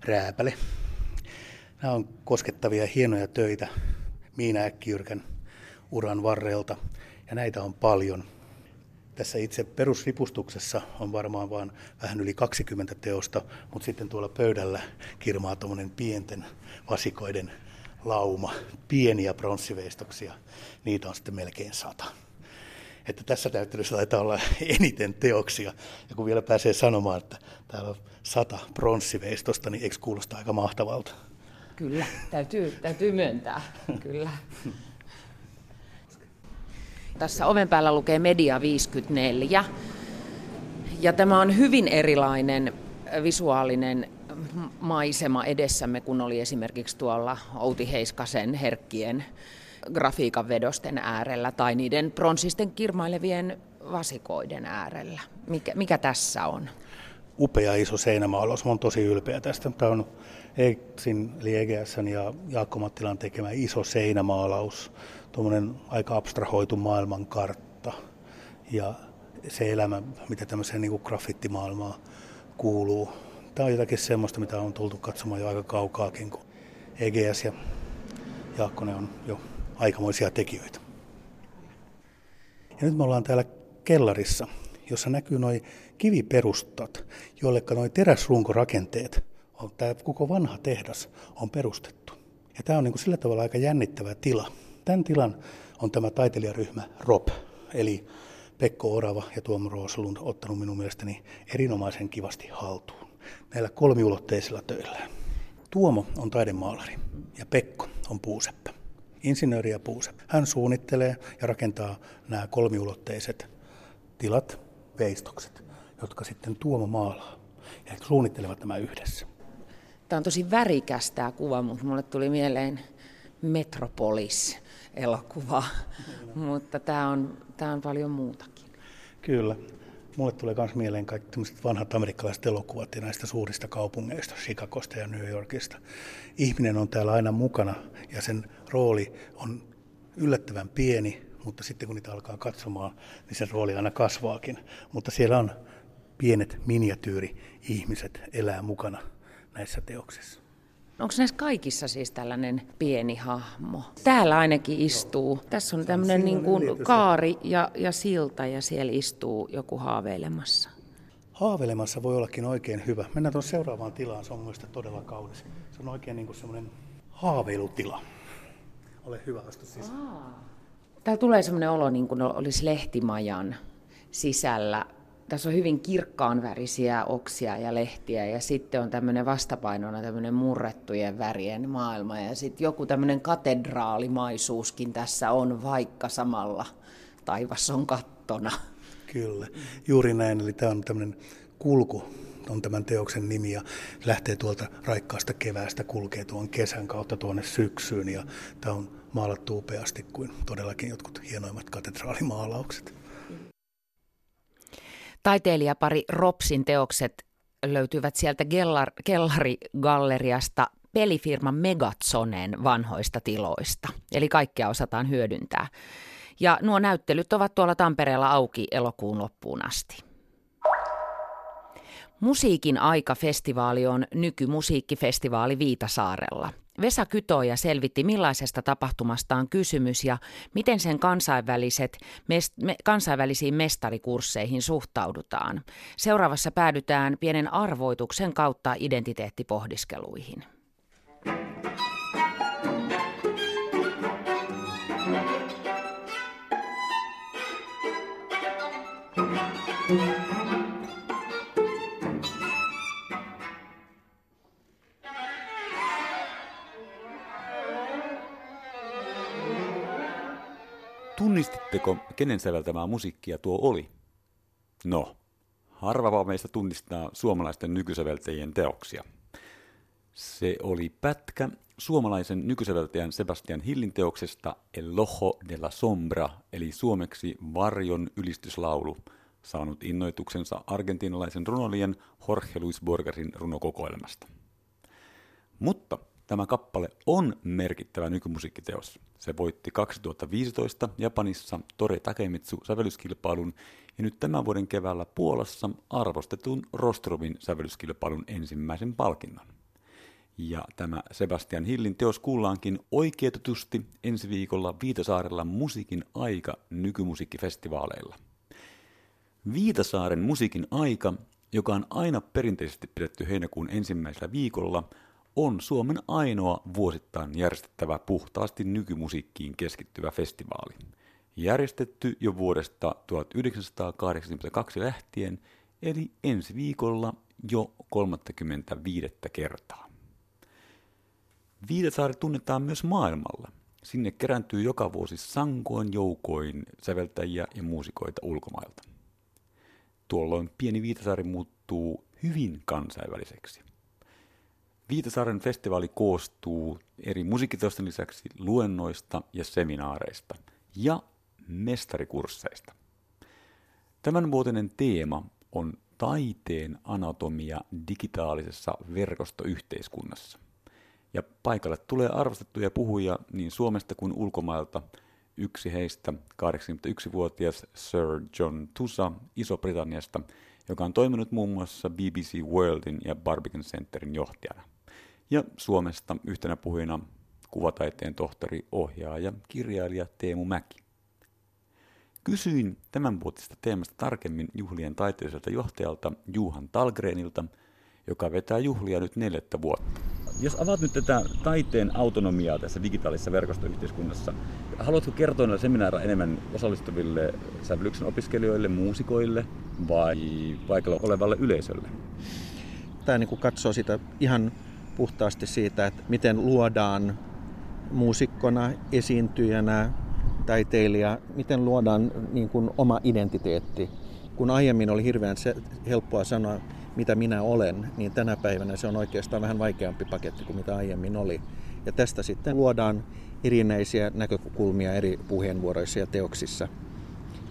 rääpäle. Nämä on koskettavia hienoja töitä Miina Äkkijyrkän uran varrelta, ja näitä on paljon. Tässä itse perusripustuksessa on varmaan vain vähän yli 20 teosta, mutta sitten tuolla pöydällä kirmaa tuommoinen pienten vasikoiden lauma, pieniä pronssiveistoksia. Niitä on sitten melkein sata että tässä näyttelyssä taitaa olla eniten teoksia. Ja kun vielä pääsee sanomaan, että täällä on sata pronssiveistosta, niin eikö kuulosta aika mahtavalta? Kyllä, täytyy, täytyy myöntää, kyllä. Tässä oven päällä lukee Media 54. Ja tämä on hyvin erilainen visuaalinen maisema edessämme, kun oli esimerkiksi tuolla Outi Heiskasen herkkien grafiikan vedosten äärellä tai niiden pronsisten kirmailevien vasikoiden äärellä. Mikä, mikä tässä on? Upea iso seinämaalaus. Oon tosi ylpeä tästä. Tämä on Eitsin, eli EGSn ja Jaakko Mattilan tekemä iso seinämaalaus. Tuommoinen aika abstrahoitu maailmankartta. Ja se elämä, mitä tämmöiseen niin graffittimaailmaan kuuluu. Tämä on jotakin semmoista, mitä on tultu katsomaan jo aika kaukaakin, kun EGS ja Jaakkonen on jo aikamoisia tekijöitä. Ja nyt me ollaan täällä kellarissa, jossa näkyy noin kiviperustat, joille noin teräsrunkorakenteet, on, tämä koko vanha tehdas on perustettu. Ja tämä on niin kuin sillä tavalla aika jännittävä tila. Tämän tilan on tämä taiteilijaryhmä ROP, eli Pekko Orava ja Tuomo Rooslund ottanut minun mielestäni erinomaisen kivasti haltuun näillä kolmiulotteisilla töillä. Tuomo on taidemaalari ja Pekko on puuseppä insinööri ja puuseppä. Hän suunnittelee ja rakentaa nämä kolmiulotteiset tilat, veistokset, jotka sitten Tuomo maalaa. Ja he suunnittelevat nämä yhdessä. Tämä on tosi värikäs tämä kuva, mutta mulle tuli mieleen Metropolis-elokuva, mutta tämä on, tämä on paljon muutakin. Kyllä. Mulle tulee myös mieleen kaikki vanhat amerikkalaiset elokuvat ja näistä suurista kaupungeista, Chicagosta ja New Yorkista. Ihminen on täällä aina mukana ja sen rooli on yllättävän pieni, mutta sitten kun niitä alkaa katsomaan, niin sen rooli aina kasvaakin. Mutta siellä on pienet miniatyyri-ihmiset elää mukana näissä teoksissa. Onko näissä kaikissa siis tällainen pieni hahmo? Täällä ainakin istuu. Tässä on tämmöinen niin kuin kaari ja, ja silta ja siellä istuu joku haaveilemassa. Haaveilemassa voi ollakin oikein hyvä. Mennään tuon seuraavaan tilaan, se on mielestäni todella kaunis. Se on oikein niin kuin semmoinen haaveilutila. Ole hyvä, astu sisään. Täällä tulee semmoinen olo, niin kuin olisi lehtimajan sisällä tässä on hyvin kirkkaan värisiä oksia ja lehtiä ja sitten on tämmöinen vastapainona tämmöinen murrettujen värien maailma ja sitten joku tämmöinen katedraalimaisuuskin tässä on, vaikka samalla taivas on kattona. Kyllä, juuri näin. Eli tämä on tämmöinen kulku on tämän teoksen nimi ja lähtee tuolta raikkaasta keväästä, kulkee tuon kesän kautta tuonne syksyyn ja tämä on maalattu upeasti kuin todellakin jotkut hienoimmat katedraalimaalaukset. Taiteilijapari Ropsin teokset löytyvät sieltä kellar, kellarigalleriasta pelifirma Megatsonen vanhoista tiloista. Eli kaikkea osataan hyödyntää. Ja nuo näyttelyt ovat tuolla Tampereella auki elokuun loppuun asti. Musiikin aika-festivaali on nykymusiikkifestivaali Viitasaarella – Vesa Kytoja selvitti, millaisesta tapahtumasta on kysymys ja miten sen kansainväliset, mest, me, kansainvälisiin mestarikursseihin suhtaudutaan. Seuraavassa päädytään pienen arvoituksen kautta identiteettipohdiskeluihin. Tunnistitteko, kenen säveltämää musiikkia tuo oli? No, harvava meistä tunnistaa suomalaisten nykysäveltäjien teoksia. Se oli pätkä suomalaisen nykysäveltäjän Sebastian Hillin teoksesta El Lojo de la Sombra, eli suomeksi Varjon ylistyslaulu, saanut innoituksensa argentinalaisen runolien Jorge Luis Borgesin runokokoelmasta. Mutta Tämä kappale on merkittävä nykymusiikkiteos. Se voitti 2015 Japanissa Tore Takemitsu sävellyskilpailun ja nyt tämän vuoden keväällä Puolassa arvostetun Rostrovin sävellyskilpailun ensimmäisen palkinnon. Ja tämä Sebastian Hillin teos kuullaankin oikeutetusti ensi viikolla Viitasaarella musiikin aika nykymusiikkifestivaaleilla. Viitasaaren musiikin aika, joka on aina perinteisesti pidetty heinäkuun ensimmäisellä viikolla – on Suomen ainoa vuosittain järjestettävä puhtaasti nykymusiikkiin keskittyvä festivaali. Järjestetty jo vuodesta 1982 lähtien, eli ensi viikolla jo 35 kertaa. Viitasaari tunnetaan myös maailmalla. sinne kerääntyy joka vuosi sankoin joukoin säveltäjiä ja muusikoita ulkomailta. Tuolloin pieni Viitasaari muuttuu hyvin kansainväliseksi. Viitasaaren festivaali koostuu eri musiikkiteosten lisäksi luennoista ja seminaareista ja mestarikursseista. Tämän vuotinen teema on taiteen anatomia digitaalisessa verkostoyhteiskunnassa. Ja paikalle tulee arvostettuja puhuja niin Suomesta kuin ulkomailta. Yksi heistä, 81-vuotias Sir John Tusa Iso-Britanniasta, joka on toiminut muun muassa BBC Worldin ja Barbican Centerin johtajana. Ja Suomesta yhtenä puhujana kuvataiteen tohtori, ohjaaja, kirjailija Teemu Mäki. Kysyin tämänvuotisesta teemasta tarkemmin juhlien taiteelliselta johtajalta Juhan Talgrenilta, joka vetää juhlia nyt neljättä vuotta. Jos avaat nyt tätä taiteen autonomiaa tässä digitaalisessa verkostoyhteiskunnassa, haluatko kertoa näillä seminaarilla enemmän osallistuville sävellyksen opiskelijoille, muusikoille vai paikalla olevalle yleisölle? Tämä niin katsoo sitä ihan puhtaasti siitä, että miten luodaan muusikkona, esiintyjänä, taiteilija, miten luodaan niin kuin oma identiteetti. Kun aiemmin oli hirveän se, helppoa sanoa, mitä minä olen, niin tänä päivänä se on oikeastaan vähän vaikeampi paketti kuin mitä aiemmin oli. Ja tästä sitten luodaan erinäisiä näkökulmia eri puheenvuoroissa ja teoksissa.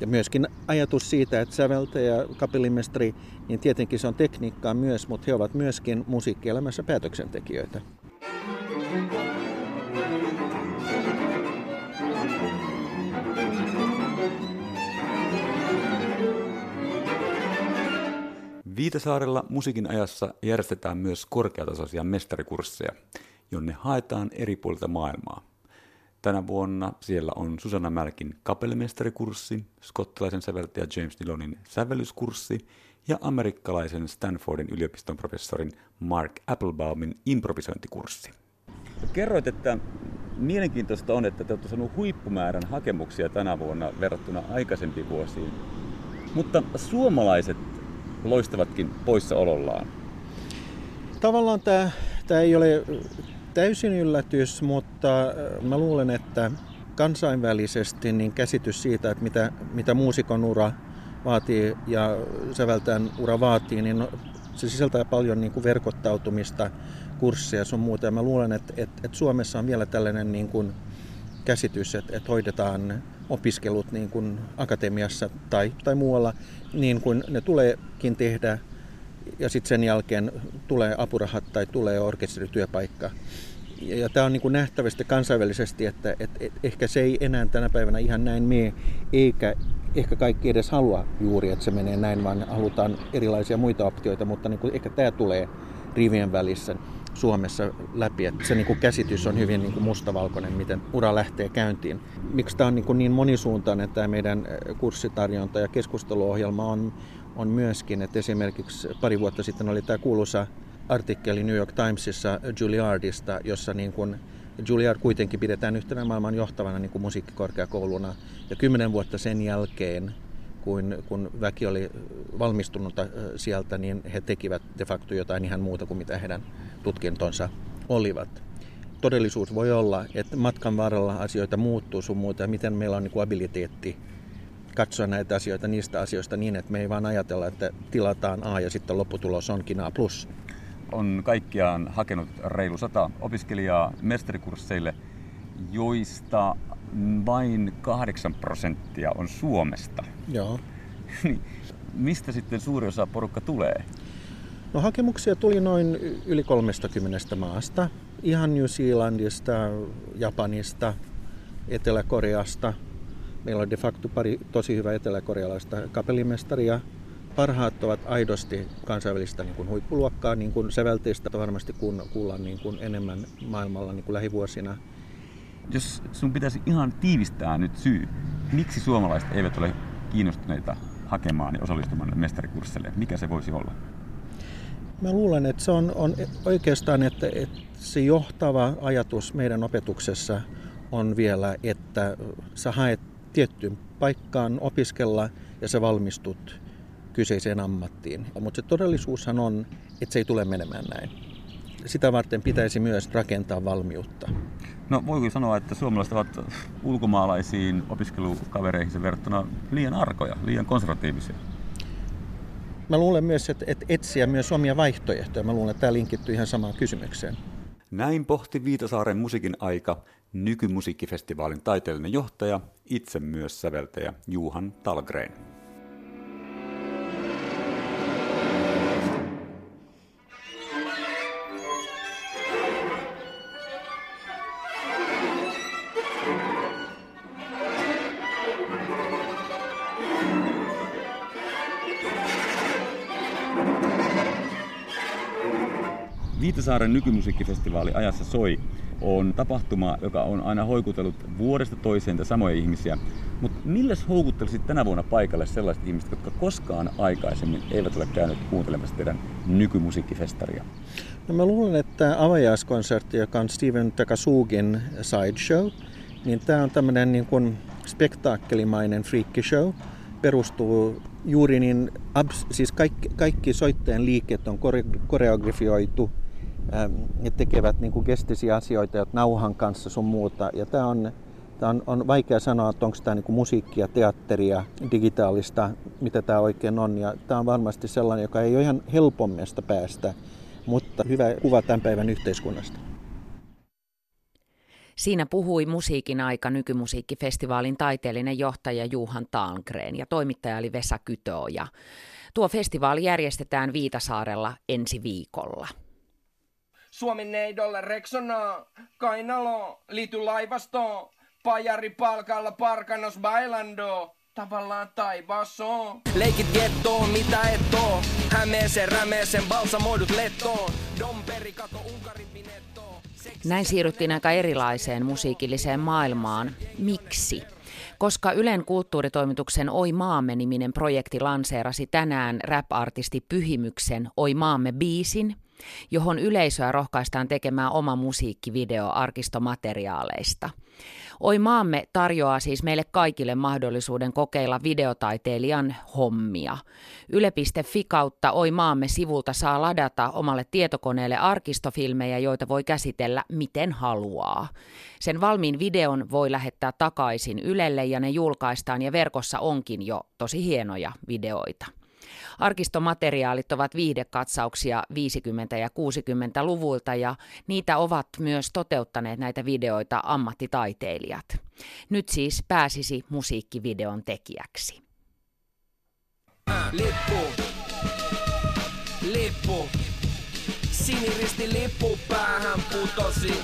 Ja myöskin ajatus siitä, että säveltäjä, kapellimestari, niin tietenkin se on tekniikkaa myös, mutta he ovat myöskin musiikkielämässä päätöksentekijöitä. Viitasaarella musiikin ajassa järjestetään myös korkeatasoisia mestarikursseja, jonne haetaan eri puolilta maailmaa. Tänä vuonna siellä on Susanna Mälkin kapellimestarikurssi, skottilaisen säveltäjä James Dillonin sävellyskurssi ja amerikkalaisen Stanfordin yliopiston professorin Mark Applebaumin improvisointikurssi. Kerroit, että mielenkiintoista on, että te olette saaneet huippumäärän hakemuksia tänä vuonna verrattuna aikaisempiin vuosiin. Mutta suomalaiset loistavatkin poissaolollaan. Tavallaan tämä, tämä ei ole täysin yllätys, mutta äh, mä luulen, että kansainvälisesti niin käsitys siitä, että mitä, mitä muusikon ura vaatii ja säveltäjän ura vaatii, niin no, se sisältää paljon niin kuin verkottautumista, kursseja ja sun muuta. Ja mä luulen, että, että, että Suomessa on vielä tällainen niin kuin käsitys, että, että hoidetaan opiskelut niin kuin akatemiassa tai, tai muualla niin kuin ne tuleekin tehdä ja sitten sen jälkeen tulee apurahat tai tulee orkesterityöpaikka. Ja, ja tämä on niin nähtävästi kansainvälisesti, että et, et, ehkä se ei enää tänä päivänä ihan näin mene, eikä ehkä kaikki edes halua juuri, että se menee näin, vaan halutaan erilaisia muita optioita, mutta niin ehkä tämä tulee rivien välissä. Suomessa läpi. Että se niin kuin käsitys on hyvin niin kuin mustavalkoinen, miten ura lähtee käyntiin. Miksi tämä on niin, kuin niin monisuuntainen tämä meidän kurssitarjonta ja keskusteluohjelma on, on myöskin, että esimerkiksi pari vuotta sitten oli tämä kuuluisa artikkeli New York Timesissa Juilliardista, jossa niin kuin Juilliard kuitenkin pidetään yhtenä maailman johtavana niin kuin musiikkikorkeakouluna. Ja kymmenen vuotta sen jälkeen kun, kun väki oli valmistunut sieltä, niin he tekivät de facto jotain ihan muuta kuin mitä heidän tutkintonsa olivat. Todellisuus voi olla, että matkan varrella asioita muuttuu sun muuta ja miten meillä on niin kuin abiliteetti katsoa näitä asioita niistä asioista niin, että me ei vaan ajatella, että tilataan A ja sitten lopputulos onkin A+. On kaikkiaan hakenut reilu sata opiskelijaa mestarikursseille, joista vain 8 prosenttia on Suomesta. Joo. Niin, mistä sitten suuri osa porukka tulee? No hakemuksia tuli noin yli 30 maasta. Ihan New Zealandista, Japanista, Etelä-Koreasta. Meillä on de facto pari tosi hyvää eteläkorealaista kapellimestaria. Parhaat ovat aidosti kansainvälistä niin kuin huippuluokkaa, niin kuin sävelteistä varmasti kuullaan niin kuin enemmän maailmalla niin kuin lähivuosina. Jos sun pitäisi ihan tiivistää nyt syy, miksi suomalaiset eivät ole kiinnostuneita hakemaan ja osallistumaan mestarikurssille, mikä se voisi olla? Mä luulen, että se on, on oikeastaan, että, että se johtava ajatus meidän opetuksessa on vielä, että sä haet tiettyyn paikkaan opiskella ja sä valmistut kyseiseen ammattiin. Mutta se todellisuushan on, että se ei tule menemään näin. Sitä varten pitäisi myös rakentaa valmiutta. No voiko sanoa, että suomalaiset ovat ulkomaalaisiin opiskelukavereihin verrattuna liian arkoja, liian konservatiivisia? Mä luulen myös, että, että etsiä myös omia vaihtoehtoja. Mä luulen, että tämä linkittyy ihan samaan kysymykseen. Näin pohti Viitasaaren musiikin aika nykymusiikkifestivaalin taiteellinen johtaja, itse myös säveltäjä Juhan Talgren. Viitasaaren nykymusiikkifestivaali Ajassa soi on tapahtuma, joka on aina hoikutellut vuodesta toiseen samoja ihmisiä. Mutta milläs houkuttelisit tänä vuonna paikalle sellaiset ihmiset, jotka koskaan aikaisemmin eivät ole käyneet kuuntelemassa teidän nykymusiikkifestaria? No mä luulen, että avajaiskonsertti, joka on Steven Takasugin sideshow, niin tämä on tämmöinen niin kuin spektaakkelimainen freakkishow. Perustuu juuri niin, siis kaikki, kaikki soitteen liikkeet on koreografioitu ja tekevät niin kestisiä asioita, että nauhan kanssa sun muuta. Ja tämä on, tämä on, on vaikea sanoa, että onko tämä niin musiikkia, teatteria, digitaalista, mitä tämä oikein on. Ja tämä on varmasti sellainen, joka ei ole ihan helpommasta päästä, mutta hyvä kuva tämän päivän yhteiskunnasta. Siinä puhui musiikin aika nykymusiikkifestivaalin taiteellinen johtaja Juhan Talgren ja toimittaja oli Vesa Kytöoja. Tuo festivaali järjestetään Viitasaarella ensi viikolla. Suomen neidolle Rexona, Kainalo, liity laivastoon, pajari palkalla parkanos bailando, tavallaan taivaassa Leikit gettoon, mitä et oo, Hämeeseen, rämeeseen, balsamoidut lettoon, Domperi, kato Unkarin pinettoon. Näin siirryttiin aika erilaiseen musiikilliseen maailmaan. Miksi? Koska Ylen kulttuuritoimituksen Oi maamme-niminen projekti lanseerasi tänään rap-artisti Pyhimyksen Oi maamme biisin, johon yleisöä rohkaistaan tekemään oma musiikkivideo arkistomateriaaleista. Oi maamme tarjoaa siis meille kaikille mahdollisuuden kokeilla videotaiteilijan hommia. Yle.fi kautta Oi maamme sivulta saa ladata omalle tietokoneelle arkistofilmejä, joita voi käsitellä miten haluaa. Sen valmiin videon voi lähettää takaisin Ylelle ja ne julkaistaan ja verkossa onkin jo tosi hienoja videoita. Arkistomateriaalit ovat viihdekatsauksia 50- ja 60-luvulta ja niitä ovat myös toteuttaneet näitä videoita ammattitaiteilijat. Nyt siis pääsisi musiikkivideon tekijäksi. Lippu, lippu, siniristi lippu päähän putosi.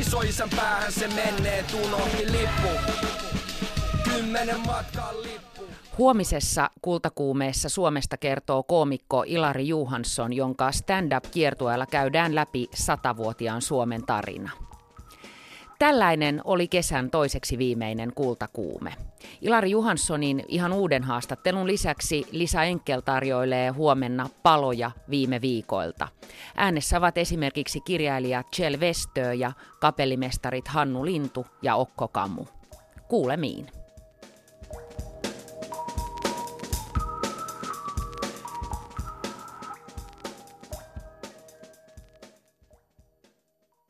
Isoisän päähän se menee, unohti lippu. Kymmenen matkan lippu. Huomisessa kultakuumeessa Suomesta kertoo koomikko Ilari Juhansson, jonka stand-up-kiertueella käydään läpi satavuotiaan Suomen tarina. Tällainen oli kesän toiseksi viimeinen kultakuume. Ilari Johanssonin ihan uuden haastattelun lisäksi Lisa Enkel tarjoilee huomenna paloja viime viikoilta. Äänessä ovat esimerkiksi kirjailija Chel Westö ja kapellimestarit Hannu Lintu ja Okko Kammu. Kuulemiin.